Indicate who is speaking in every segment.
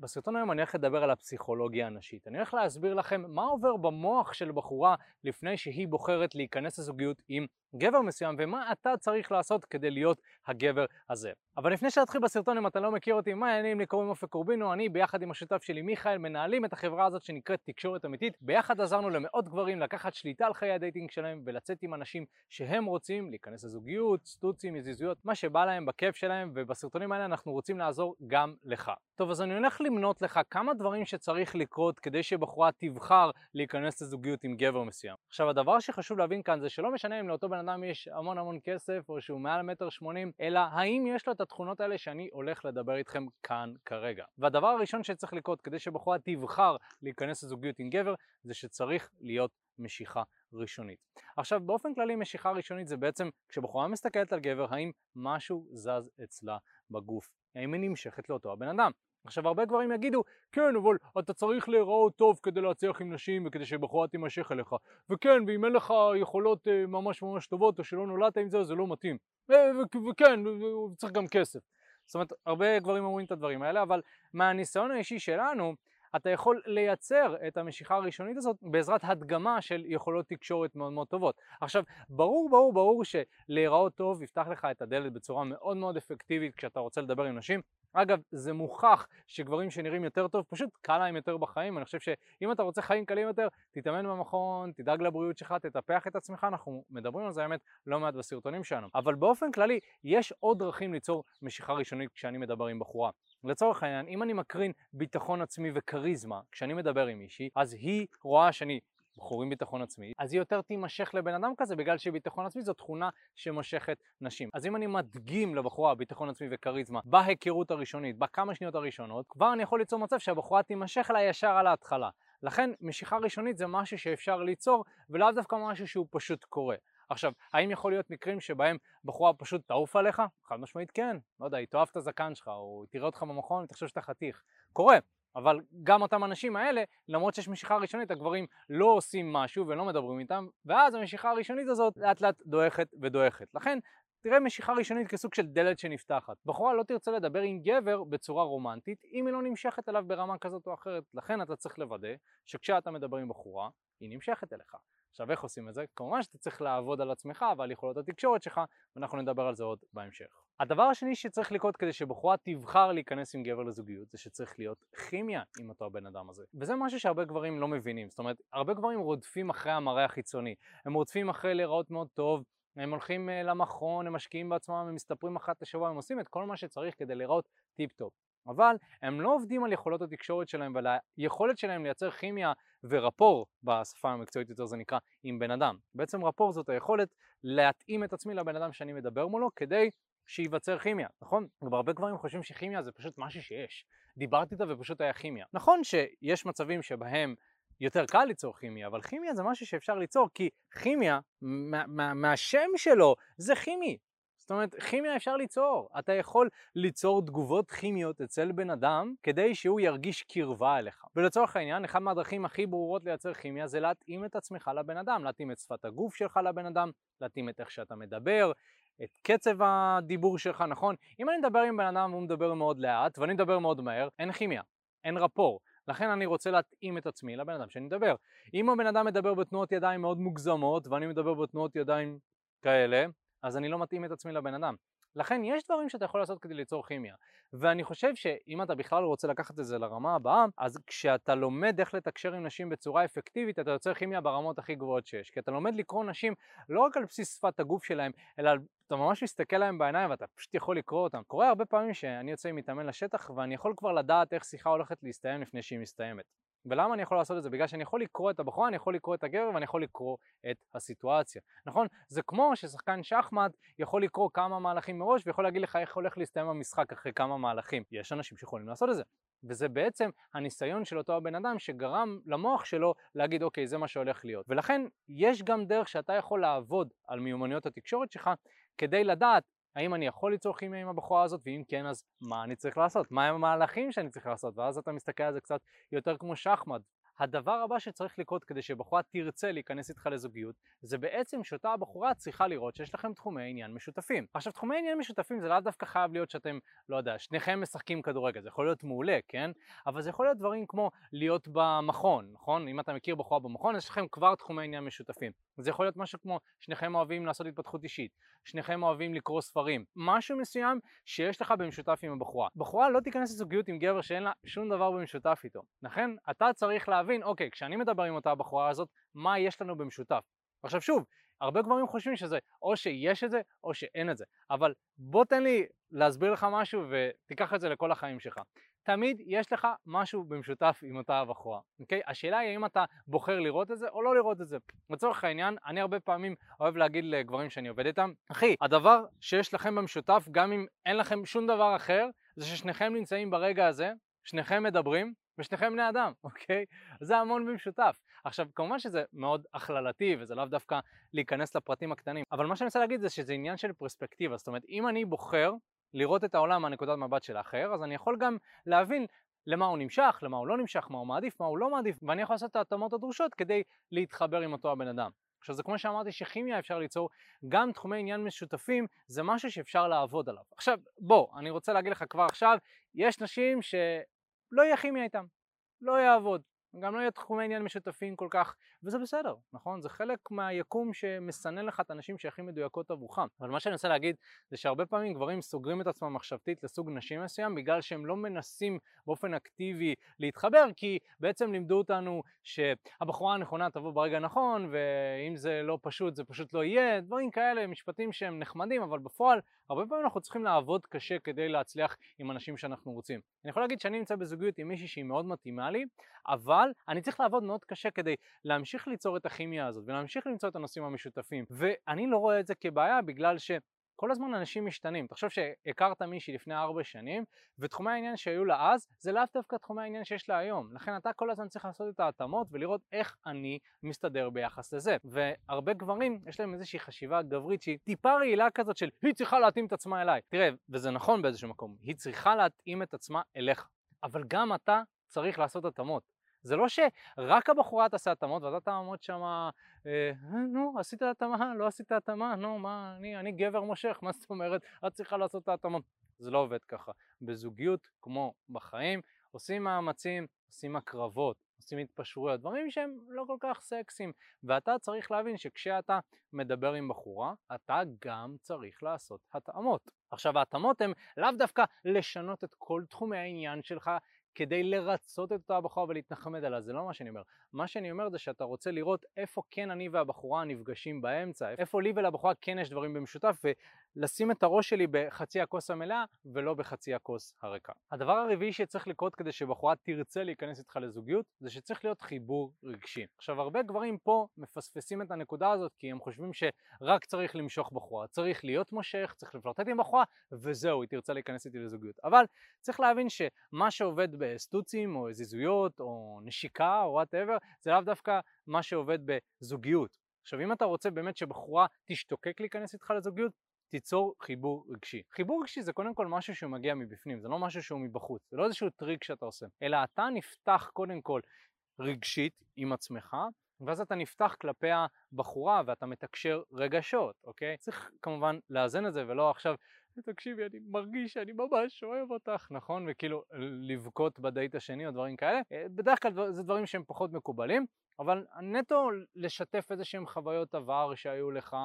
Speaker 1: בסרטון היום אני הולך לדבר על הפסיכולוגיה הנשית. אני הולך להסביר לכם מה עובר במוח של בחורה לפני שהיא בוחרת להיכנס לזוגיות עם גבר מסוים ומה אתה צריך לעשות כדי להיות הגבר הזה. אבל לפני שנתחיל בסרטון, אם אתה לא מכיר אותי, מה העניינים לי קוראים אופק קורבינו, אני ביחד עם השותף שלי מיכאל מנהלים את החברה הזאת שנקראת תקשורת אמיתית. ביחד עזרנו למאות גברים לקחת שליטה על חיי ה dating שלהם ולצאת עם אנשים שהם רוצים להיכנס לזוגיות, סטוצים, יזיזויות, מה שבא להם בכיף שלהם, ובסרטונים האלה אנחנו רוצים לעזור גם לך. טוב, אז אני הולך למנות לך כמה דברים שצריך לקרות כדי שבחורה תבחר להיכנס לזוגיות עם גבר מסוים. עכשיו, הדבר שחשוב להבין כאן זה שלא משנה אם לאותו בן אדם יש המון המון כסף או שהוא מעל מטר שמונים, אלא האם יש לו את התכונות האלה שאני הולך לדבר איתכם כאן כרגע. והדבר הראשון שצריך לקרות כדי שבחורה תבחר להיכנס לזוגיות עם גבר, זה שצריך להיות משיכה ראשונית. עכשיו באופן כללי משיכה ראשונית זה בעצם כשבחורה מסתכלת על גבר האם משהו זז אצלה בגוף, האם היא נמשכת לאותו הבן אדם. עכשיו הרבה גברים יגידו כן אבל אתה צריך להיראות טוב כדי להצליח עם נשים וכדי שבחורה תימשך אליך. וכן ואם אין לך יכולות uh, ממש ממש טובות או שלא נולדת עם זה זה לא מתאים. uh, וכן צריך גם כסף. זאת אומרת הרבה גברים אומרים את הדברים האלה אבל מהניסיון האישי שלנו אתה יכול לייצר את המשיכה הראשונית הזאת בעזרת הדגמה של יכולות תקשורת מאוד מאוד טובות. עכשיו, ברור ברור ברור שלהיראות טוב יפתח לך את הדלת בצורה מאוד מאוד אפקטיבית כשאתה רוצה לדבר עם נשים. אגב, זה מוכח שגברים שנראים יותר טוב, פשוט קל להם יותר בחיים. אני חושב שאם אתה רוצה חיים קלים יותר, תתאמן במכון, תדאג לבריאות שלך, תטפח את עצמך, אנחנו מדברים על זה האמת לא מעט בסרטונים שלנו. אבל באופן כללי, יש עוד דרכים ליצור משיכה ראשונית כשאני מדבר עם בחורה. לצורך העניין, אם אני מקרין ביטחון עצמי וכריזמה כשאני מדבר עם מישהי, אז היא רואה שאני בחור עם ביטחון עצמי, אז היא יותר תימשך לבן אדם כזה בגלל שביטחון עצמי זו תכונה שמושכת נשים. אז אם אני מדגים לבחורה ביטחון עצמי וכריזמה בהיכרות הראשונית, בכמה שניות הראשונות, כבר אני יכול ליצור מצב שהבחורה תימשך אליי ישר על ההתחלה. לכן משיכה ראשונית זה משהו שאפשר ליצור ולאו דווקא משהו שהוא פשוט קורה. עכשיו, האם יכול להיות מקרים שבהם בחורה פשוט תעוף עליך? חד משמעית כן. לא יודע, היא תאהב את הזקן שלך, או תראה אותך במכון ותחשוב שאתה חתיך. קורה. אבל גם אותם אנשים האלה, למרות שיש משיכה ראשונית, הגברים לא עושים משהו ולא מדברים איתם, ואז המשיכה הראשונית הזאת לאט לאט דועכת ודועכת. לכן, תראה משיכה ראשונית כסוג של דלת שנפתחת. בחורה לא תרצה לדבר עם גבר בצורה רומנטית, אם היא לא נמשכת אליו ברמה כזאת או אחרת. לכן אתה צריך לוודא שכשאתה מדבר עם בחורה, היא נמשכת אליך. עכשיו איך עושים את זה? כמובן שאתה צריך לעבוד על עצמך ועל יכולות התקשורת שלך ואנחנו נדבר על זה עוד בהמשך. הדבר השני שצריך לקרות כדי שבחורה תבחר להיכנס עם גבר לזוגיות זה שצריך להיות כימיה עם אותו הבן אדם הזה וזה משהו שהרבה גברים לא מבינים זאת אומרת הרבה גברים רודפים אחרי המראה החיצוני הם רודפים אחרי להיראות מאוד טוב הם הולכים אה, למכון, הם משקיעים בעצמם, הם מסתפרים אחת לשבוע, הם עושים את כל מה שצריך כדי להיראות טיפ טופ. אבל הם לא עובדים על יכולות התקשורת שלהם ועל היכולת שלהם לייצר כימיה ו rapport, בשפה המקצועית יותר זה נקרא, עם בן אדם. בעצם rapport זאת היכולת להתאים את עצמי לבן אדם שאני מדבר מולו כדי שייווצר כימיה, נכון? הרבה גברים חושבים שכימיה זה פשוט משהו שיש. דיברתי איתה ופשוט היה כימיה. נכון שיש מצבים שבהם יותר קל ליצור כימיה, אבל כימיה זה משהו שאפשר ליצור כי כימיה, מה, מה, מהשם שלו, זה כימי. זאת אומרת, כימיה אפשר ליצור. אתה יכול ליצור תגובות כימיות אצל בן אדם כדי שהוא ירגיש קרבה אליך. ולצורך העניין, אחת מהדרכים הכי ברורות לייצר כימיה זה להתאים את עצמך לבן אדם, להתאים את שפת הגוף שלך לבן אדם, להתאים את איך שאתה מדבר, את קצב הדיבור שלך, נכון? אם אני מדבר עם בן אדם והוא מדבר מאוד לאט ואני מדבר מאוד מהר, אין כימיה, אין רפור. לכן אני רוצה להתאים את עצמי לבן אדם שאני מדבר. אם הבן אדם מדבר בתנועות ידיים מאוד מוגזמות ואני מדבר בתנועות ידיים כאלה, אז אני לא מתאים את עצמי לבן אדם. לכן יש דברים שאתה יכול לעשות כדי ליצור כימיה. ואני חושב שאם אתה בכלל רוצה לקחת את זה לרמה הבאה, אז כשאתה לומד איך לתקשר עם נשים בצורה אפקטיבית, אתה יוצר כימיה ברמות הכי גבוהות שיש. כי אתה לומד לקרוא נשים לא רק על בסיס שפת הגוף שלהם, אלא אתה ממש מסתכל להם בעיניים ואתה פשוט יכול לקרוא אותם. קורה הרבה פעמים שאני יוצא עם מתאמן לשטח ואני יכול כבר לדעת איך שיחה הולכת להסתיים לפני שהיא מסתיימת. ולמה אני יכול לעשות את זה? בגלל שאני יכול לקרוא את הבחורה, אני יכול לקרוא את הגבר ואני יכול לקרוא את הסיטואציה, נכון? זה כמו ששחקן שחמט יכול לקרוא כמה מהלכים מראש ויכול להגיד לך איך הולך להסתיים המשחק אחרי כמה מהלכים. יש אנשים שיכולים לעשות את זה. וזה בעצם הניסיון של אותו הבן אדם שגרם למוח שלו להגיד אוקיי זה מה שהולך להיות ולכן יש גם דרך שאתה יכול לעבוד על מיומנויות התקשורת שלך כדי לדעת האם אני יכול ליצור כימיה עם הבחורה הזאת, ואם כן אז מה אני צריך לעשות, מה המהלכים שאני צריך לעשות, ואז אתה מסתכל על זה קצת יותר כמו שחמט. הדבר הבא שצריך לקרות כדי שבחורה תרצה להיכנס איתך לזוגיות, זה בעצם שאותה הבחורה צריכה לראות שיש לכם תחומי עניין משותפים. עכשיו, תחומי עניין משותפים זה לאו דווקא חייב להיות שאתם, לא יודע, שניכם משחקים כדורגל, זה יכול להיות מעולה, כן? אבל זה יכול להיות דברים כמו להיות במכון, נכון? אם אתה מכיר בחורה במכון, יש לכם כבר תחומי עניין משותפים. זה יכול להיות משהו כמו שניכם אוהבים לעשות התפתחות אישית, שניכם אוהבים לקרוא ספרים, משהו מסוים שיש לך במשותף עם הבחורה. בחורה לא תיכנס לזוגיות עם גבר שאין לה שום דבר במשותף איתו. לכן, אתה צריך להבין, אוקיי, כשאני מדבר עם אותה הבחורה הזאת, מה יש לנו במשותף. עכשיו שוב, הרבה גברים חושבים שזה או שיש את זה או שאין את זה, אבל בוא תן לי להסביר לך משהו ותיקח את זה לכל החיים שלך. תמיד יש לך משהו במשותף עם אותה הבחורה, אוקיי? השאלה היא האם אתה בוחר לראות את זה או לא לראות את זה. לצורך העניין, אני הרבה פעמים אוהב להגיד לגברים שאני עובד איתם, אחי, הדבר שיש לכם במשותף, גם אם אין לכם שום דבר אחר, זה ששניכם נמצאים ברגע הזה, שניכם מדברים, ושניכם בני אדם, אוקיי? זה המון במשותף. עכשיו, כמובן שזה מאוד הכללתי, וזה לאו דווקא להיכנס לפרטים הקטנים, אבל מה שאני רוצה להגיד זה שזה עניין של פרספקטיבה, זאת אומרת, אם אני בוחר לראות את העולם מהנקודת מבט של האחר, אז אני יכול גם להבין למה הוא נמשך, למה הוא לא נמשך, מה הוא מעדיף, מה הוא לא מעדיף, ואני יכול לעשות את ההתאמות הדרושות כדי להתחבר עם אותו הבן אדם. עכשיו זה כמו שאמרתי שכימיה אפשר ליצור, גם תחומי עניין משותפים זה משהו שאפשר לעבוד עליו. עכשיו בוא, אני רוצה להגיד לך כבר עכשיו, יש נשים שלא יהיה כימיה איתם, לא יעבוד, גם לא יהיה תחומי עניין משותפים כל כך, וזה בסדר, נכון? זה חלק מהיקום שמסנן לך את הנשים שהכי מדויקות עבורך. אבל מה שאני רוצה להגיד זה שהרבה פעמים גברים סוגרים את עצמם מחשבתית לסוג נשים מסוים בגלל שהם לא מנסים באופן אקטיבי להתחבר, כי בעצם לימדו אותנו שהבחורה הנכונה תבוא ברגע הנכון, ואם זה לא פשוט זה פשוט לא יהיה, דברים כאלה, משפטים שהם נחמדים, אבל בפועל הרבה פעמים אנחנו צריכים לעבוד קשה כדי להצליח עם אנשים שאנחנו רוצים. אני יכול להגיד שאני נמצא בזוגיות עם מישהי שהיא מאוד מתאימה לי, אבל אני צריך לעבוד מאוד קשה כדי להמשיך ליצור את הכימיה הזאת ולהמשיך למצוא את הנושאים המשותפים. ואני לא רואה את זה כבעיה בגלל ש... כל הזמן אנשים משתנים. תחשוב שהכרת מישהי לפני ארבע שנים, ותחומי העניין שהיו לה אז, זה לאו דווקא תחומי העניין שיש לה היום. לכן אתה כל הזמן צריך לעשות את ההתאמות ולראות איך אני מסתדר ביחס לזה. והרבה גברים, יש להם איזושהי חשיבה גברית שהיא טיפה רעילה כזאת של היא צריכה להתאים את עצמה אליי. תראה, וזה נכון באיזשהו מקום, היא צריכה להתאים את עצמה אליך. אבל גם אתה צריך לעשות התאמות. זה לא שרק הבחורה תעשה התאמות ואתה תעמוד שם, אה, נו, עשית התאמה, לא עשית התאמה, נו, מה, אני, אני גבר מושך, מה זאת אומרת, את צריכה לעשות את ההתאמות. זה לא עובד ככה. בזוגיות, כמו בחיים, עושים מאמצים, עושים הקרבות, עושים התפשרויות, דברים שהם לא כל כך סקסיים. ואתה צריך להבין שכשאתה מדבר עם בחורה, אתה גם צריך לעשות התאמות. עכשיו ההתאמות הן לאו דווקא לשנות את כל תחומי העניין שלך, כדי לרצות את אותה בחורה ולהתנחמד עליה, זה לא מה שאני אומר. מה שאני אומר זה שאתה רוצה לראות איפה כן אני והבחורה נפגשים באמצע, איפה לי ולבחורה כן יש דברים במשותף, ולשים את הראש שלי בחצי הכוס המלאה ולא בחצי הכוס הריקה. הדבר הרביעי שצריך לקרות כדי שבחורה תרצה להיכנס איתך לזוגיות, זה שצריך להיות חיבור רגשי. עכשיו הרבה גברים פה מפספסים את הנקודה הזאת כי הם חושבים שרק צריך למשוך בחורה, צריך להיות מושך, צריך לפלרטט עם בחורה וזהו, היא תרצה להיכנס איתי לזוגיות. אבל צריך להבין שמה שעובד בסטוצים או יזיזויות או נשיקה או whatever זה לאו דווקא מה שעובד בזוגיות. עכשיו אם אתה רוצה באמת שבחורה תשתוקק להיכנס איתך לזוגיות, תיצור חיבור רגשי. חיבור רגשי זה קודם כל משהו שהוא מגיע מבפנים, זה לא משהו שהוא מבחוץ, זה לא איזשהו טריק שאתה עושה, אלא אתה נפתח קודם כל רגשית עם עצמך, ואז אתה נפתח כלפי הבחורה ואתה מתקשר רגשות, אוקיי? צריך כמובן לאזן את זה ולא עכשיו תקשיבי, אני מרגיש שאני ממש אוהב אותך, נכון? וכאילו לבכות בדייט השני או דברים כאלה. אה, בדרך כלל זה דברים שהם פחות מקובלים, אבל נטו לשתף איזה שהם חוויות עבר שהיו לך,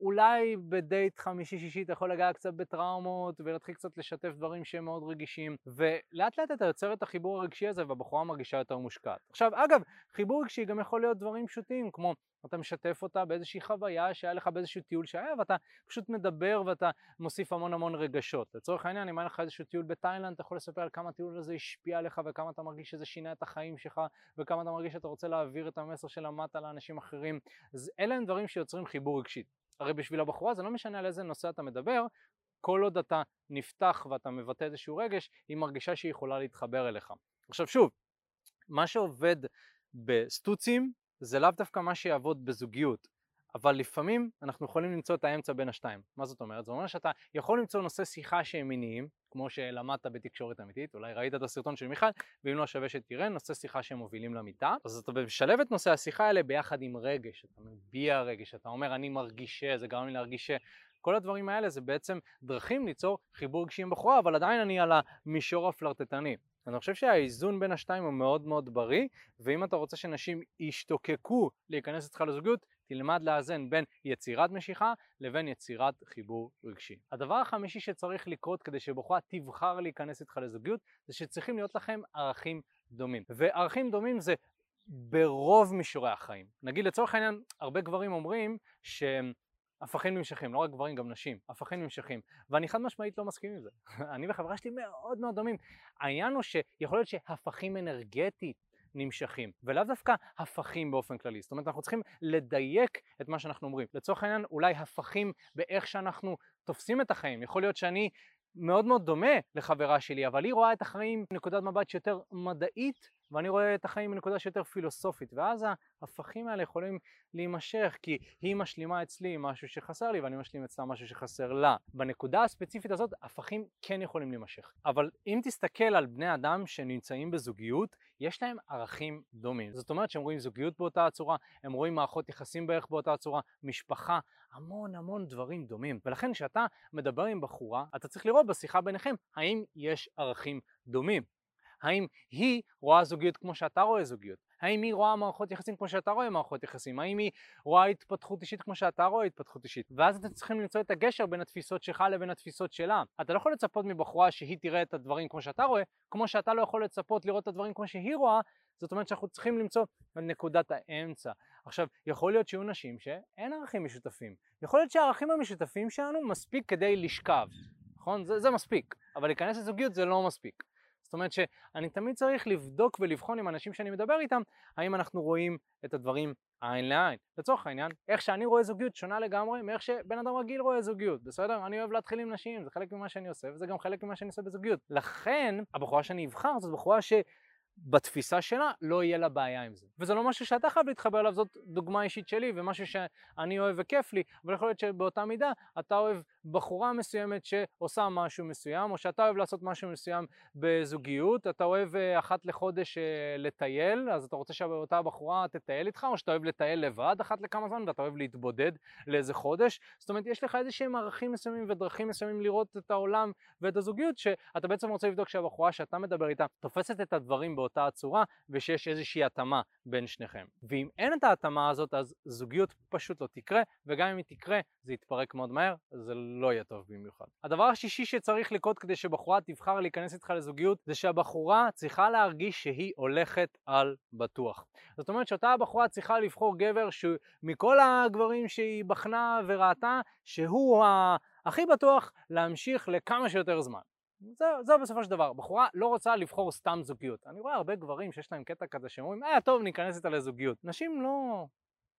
Speaker 1: אולי בדייט חמישי-שישי אתה יכול לגעת קצת בטראומות ולהתחיל קצת לשתף דברים שהם מאוד רגישים ולאט לאט אתה יוצר את החיבור הרגשי הזה והבחורה מרגישה יותר מושקעת. עכשיו אגב, חיבור רגשי גם יכול להיות דברים פשוטים כמו אתה משתף אותה באיזושהי חוויה שהיה לך באיזשהו טיול שהיה ואתה פשוט מדבר ואתה מוסיף המון המון רגשות. לצורך העניין אם היה לך איזשהו טיול בתאילנד אתה יכול לספר על כמה הטיול הזה השפיע עליך וכמה אתה מרגיש שזה שינה את החיים שלך וכמה אתה מרגיש שאתה רוצה להעביר את המסר שלמדת לאנשים אחרים. אז אלה הם דברים שיוצרים חיבור רגשי. הרי בשביל הבחורה זה לא משנה על איזה נושא אתה מדבר, כל עוד אתה נפתח ואתה מבטא איזשהו רגש, היא מרגישה שהיא יכולה להתחבר אליך. עכשיו שוב, מה שעובד בסטוצים זה לאו דווקא מה שיעבוד בזוגיות, אבל לפעמים אנחנו יכולים למצוא את האמצע בין השתיים. מה זאת אומרת? זאת אומרת שאתה יכול למצוא נושא שיחה שהם מיניים, כמו שלמדת בתקשורת אמיתית, אולי ראית את הסרטון של מיכל, ואם לא שווה שתראה, נושא שיחה שהם מובילים למיטה. אז אתה משלב את נושא השיחה האלה ביחד עם רגש, אתה מביע רגש, אתה אומר אני מרגישה, זה גרם לי להרגישה. כל הדברים האלה זה בעצם דרכים ליצור חיבור רגשי עם בחורה, אבל עדיין אני על המישור הפלרטטני. אני חושב שהאיזון בין השתיים הוא מאוד מאוד בריא, ואם אתה רוצה שנשים ישתוקקו להיכנס איתך לזוגיות, תלמד לאזן בין יצירת משיכה לבין יצירת חיבור רגשי. הדבר החמישי שצריך לקרות כדי שבחורה תבחר להיכנס איתך לזוגיות, זה שצריכים להיות לכם ערכים דומים. וערכים דומים זה ברוב מישורי החיים. נגיד לצורך העניין, הרבה גברים אומרים שהם הפכים נמשכים, לא רק גברים, גם נשים, הפכים נמשכים, ואני חד משמעית לא מסכים עם זה. אני וחברה שלי מאוד מאוד דומים. העניין הוא שיכול להיות שהפכים אנרגטית נמשכים, ולאו דווקא הפכים באופן כללי. זאת אומרת, אנחנו צריכים לדייק את מה שאנחנו אומרים. לצורך העניין, אולי הפכים באיך שאנחנו תופסים את החיים. יכול להיות שאני מאוד מאוד דומה לחברה שלי, אבל היא רואה את החיים מנקודת מבט שיותר מדעית ואני רואה את החיים מנקודה שיותר פילוסופית, ואז ההפכים האלה יכולים להימשך, כי היא משלימה אצלי משהו שחסר לי, ואני משלים אצלה משהו שחסר לה. בנקודה הספציפית הזאת, הפכים כן יכולים להימשך. אבל אם תסתכל על בני אדם שנמצאים בזוגיות, יש להם ערכים דומים. זאת אומרת שהם רואים זוגיות באותה הצורה, הם רואים מערכות יחסים בערך באותה הצורה, משפחה, המון המון דברים דומים. ולכן כשאתה מדבר עם בחורה, אתה צריך לראות בשיחה ביניכם האם יש ערכים דומים. האם היא רואה זוגיות כמו שאתה רואה זוגיות? האם היא רואה מערכות יחסים כמו שאתה רואה מערכות יחסים? האם היא רואה התפתחות אישית כמו שאתה רואה התפתחות אישית? ואז אתם צריכים למצוא את הגשר בין התפיסות שלך לבין התפיסות שלה. אתה לא יכול לצפות מבחורה שהיא תראה את הדברים כמו שאתה רואה, כמו שאתה לא יכול לצפות לראות את הדברים כמו שהיא רואה, זאת אומרת שאנחנו צריכים למצוא את נקודת האמצע. עכשיו, יכול להיות שיהיו נשים שאין ערכים משותפים. יכול להיות שהערכים המשותפים שלנו מספיק כדי לשכב, נכון? זה, זה מספיק. אבל להיכנס לזוגיות זה לא מספיק. זאת אומרת שאני תמיד צריך לבדוק ולבחון עם אנשים שאני מדבר איתם, האם אנחנו רואים את הדברים עין לעין. לצורך העניין, איך שאני רואה זוגיות שונה לגמרי מאיך שבן אדם רגיל רואה זוגיות, בסדר? אני אוהב להתחיל עם נשים, זה חלק ממה שאני עושה, וזה גם חלק ממה שאני עושה בזוגיות. לכן, הבחורה שאני אבחר זאת בחורה ש... בתפיסה שלה לא יהיה לה בעיה עם זה. וזה לא משהו שאתה חייב להתחבר אליו, זאת דוגמה אישית שלי ומשהו שאני אוהב וכיף לי, אבל יכול להיות שבאותה מידה אתה אוהב בחורה מסוימת שעושה משהו מסוים, או שאתה אוהב לעשות משהו מסוים בזוגיות, אתה אוהב אה, אחת לחודש אה, לטייל, אז אתה רוצה שאותה בחורה תטייל איתך, או שאתה אוהב לטייל לבד אחת לכמה זמן ואתה אוהב להתבודד לאיזה חודש. זאת אומרת, יש לך איזה שהם ערכים מסוימים ודרכים מסוימים לראות את העולם ואת הזוגיות, שאתה בעצם רוצה לבדוק שהבחורה שאתה מדבר איתה תופסת את הדברים באותה הצורה, ושיש איזושהי התאמה בין שניכם. ואם אין את ההתאמה הזאת, אז זוגיות פשוט לא תקרה, וגם אם היא תקרה, זה יתפרק מאוד מהר, זה לא יהיה טוב במיוחד. הדבר השישי שצריך לקרות כדי שבחורה תבחר להיכנס איתך לזוגיות, זה שהבחורה צריכה להרגיש שהיא הולכת על בטוח. זאת אומרת שאותה הבחורה צריכה לבחור גבר שמכל הגברים שהיא בחנה וראתה, שהוא הכי בטוח להמשיך לכמה שיותר זמן. זהו, זהו בסופו של דבר, בחורה לא רוצה לבחור סתם זוגיות. אני רואה הרבה גברים שיש להם קטע כזה שאומרים, אה טוב ניכנס איתה לזוגיות. נשים לא,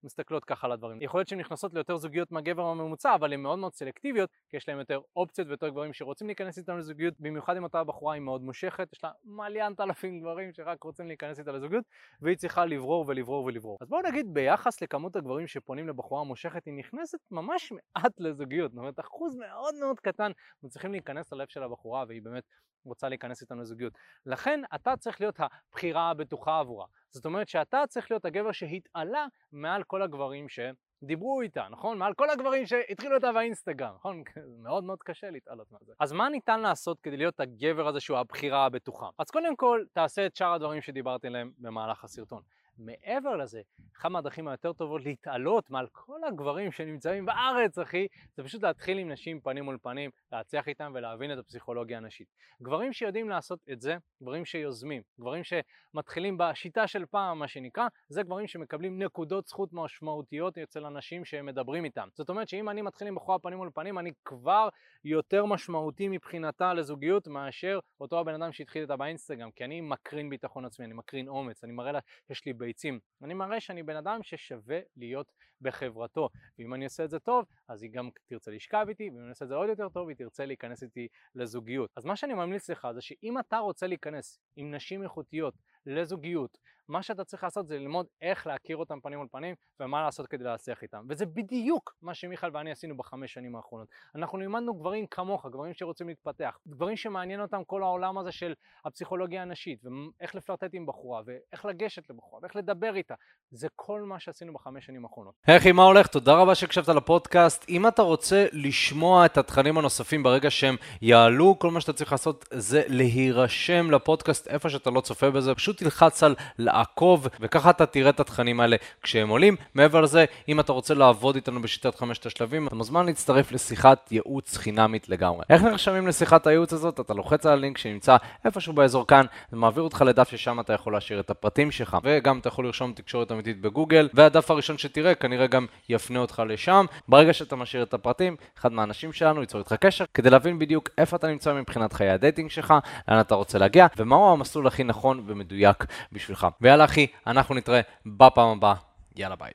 Speaker 1: מסתכלות ככה על הדברים. יכול להיות שהן נכנסות ליותר זוגיות מהגבר הממוצע, אבל הן מאוד מאוד סלקטיביות, כי יש להן יותר אופציות ויותר גברים שרוצים להיכנס איתנו לזוגיות, במיוחד אם אותה בחורה היא מאוד מושכת, יש לה מליאנט אלפים גברים שרק רוצים להיכנס איתה לזוגיות, והיא צריכה לברור ולברור ולברור. אז בואו נגיד ביחס לכמות הגברים שפונים לבחורה מושכת, היא נכנסת ממש מעט לזוגיות, זאת אומרת אחוז מאוד מאוד קטן מצליחים להיכנס ללב של הבחורה והיא באמת רוצה להיכנס איתנו לזוגיות. לכן אתה צריך להיות הבחירה הבטוחה עבורה. זאת אומרת שאתה צריך להיות הגבר שהתעלה מעל כל הגברים שדיברו איתה, נכון? מעל כל הגברים שהתחילו איתה באינסטגרם, נכון? מאוד מאוד קשה להתעלות מזה. אז מה ניתן לעשות כדי להיות הגבר הזה שהוא הבחירה הבטוחה? אז קודם כל, תעשה את שאר הדברים שדיברתי עליהם במהלך הסרטון. מעבר לזה, אחת מהדרכים היותר טובות להתעלות מעל כל הגברים שנמצאים בארץ, אחי, זה פשוט להתחיל עם נשים פנים מול פנים, להצליח איתם ולהבין את הפסיכולוגיה הנשית. גברים שיודעים לעשות את זה, גברים שיוזמים, גברים שמתחילים בשיטה של פעם, מה שנקרא, זה גברים שמקבלים נקודות זכות משמעותיות אצל אנשים שהם מדברים איתם. זאת אומרת שאם אני מתחיל עם בחורה פנים מול פנים, אני כבר יותר משמעותי מבחינתה לזוגיות מאשר אותו הבן אדם שהתחיל איתה באינסטגרם, כי אני מקרין ביטחון עצמי, אני מקרין אומץ, אני מראה לה, יש לי ביצים. אני מראה שאני בן אדם ששווה להיות בחברתו, ואם אני עושה את זה טוב, אז היא גם תרצה לשכב איתי, ואם אני עושה את זה עוד יותר טוב, היא תרצה להיכנס איתי לזוגיות. אז מה שאני ממליץ לך זה שאם אתה רוצה להיכנס עם נשים איכותיות לזוגיות, מה שאתה צריך לעשות זה ללמוד איך להכיר אותם פנים מול פנים ומה לעשות כדי להצליח איתם. וזה בדיוק מה שמיכל ואני עשינו בחמש שנים האחרונות. אנחנו לימדנו גברים כמוך, גברים שרוצים להתפתח, גברים שמעניין אותם כל העולם הזה של הפסיכולוגיה הנשית, ואיך לפלרטט עם בחורה, ואיך לגשת לבחורה, ואיך לדבר איתה. זה כל מה שעשינו בחמש שנים האחרונות.
Speaker 2: אחי, מה הולך? תודה רבה שהקשבת לפודקאסט. אם אתה רוצה לשמוע את התכנים הנוספים ברגע שהם יעלו, כל מה שאתה צריך לעשות זה להירשם לפודקאסט איפה שאתה לא צופה בזה, פשוט תלחץ על לעקוב, וככה אתה תראה את התכנים האלה כשהם עולים. מעבר לזה, אם אתה רוצה לעבוד איתנו בשיטת חמשת השלבים, אתה מוזמן להצטרף לשיחת ייעוץ חינמית לגמרי. איך נרשמים לשיחת הייעוץ הזאת? אתה לוחץ על הלינק שנמצא איפשהו באזור כאן, זה מעביר אותך לדף ששם אתה יכול להשאיר את הפרטים שלך, וגם אתה יכול לרשום תקשורת אמיתית בגוגל, והדף הראשון שתראה כנראה גם יפנה אותך לשם. ברגע שאתה משאיר את הפרטים, אחד מהאנשים שלנו ייצור איתך קשר, כדי להבין בדיוק איפה אתה נמצא מבחינת חיי ה dating שלך, לאן אתה רוצה להגיע, ומהו המסלול הכי נכון ומדויק בשבילך. ויאללה אחי, אנחנו נתראה בפעם הבאה. יאללה ביי.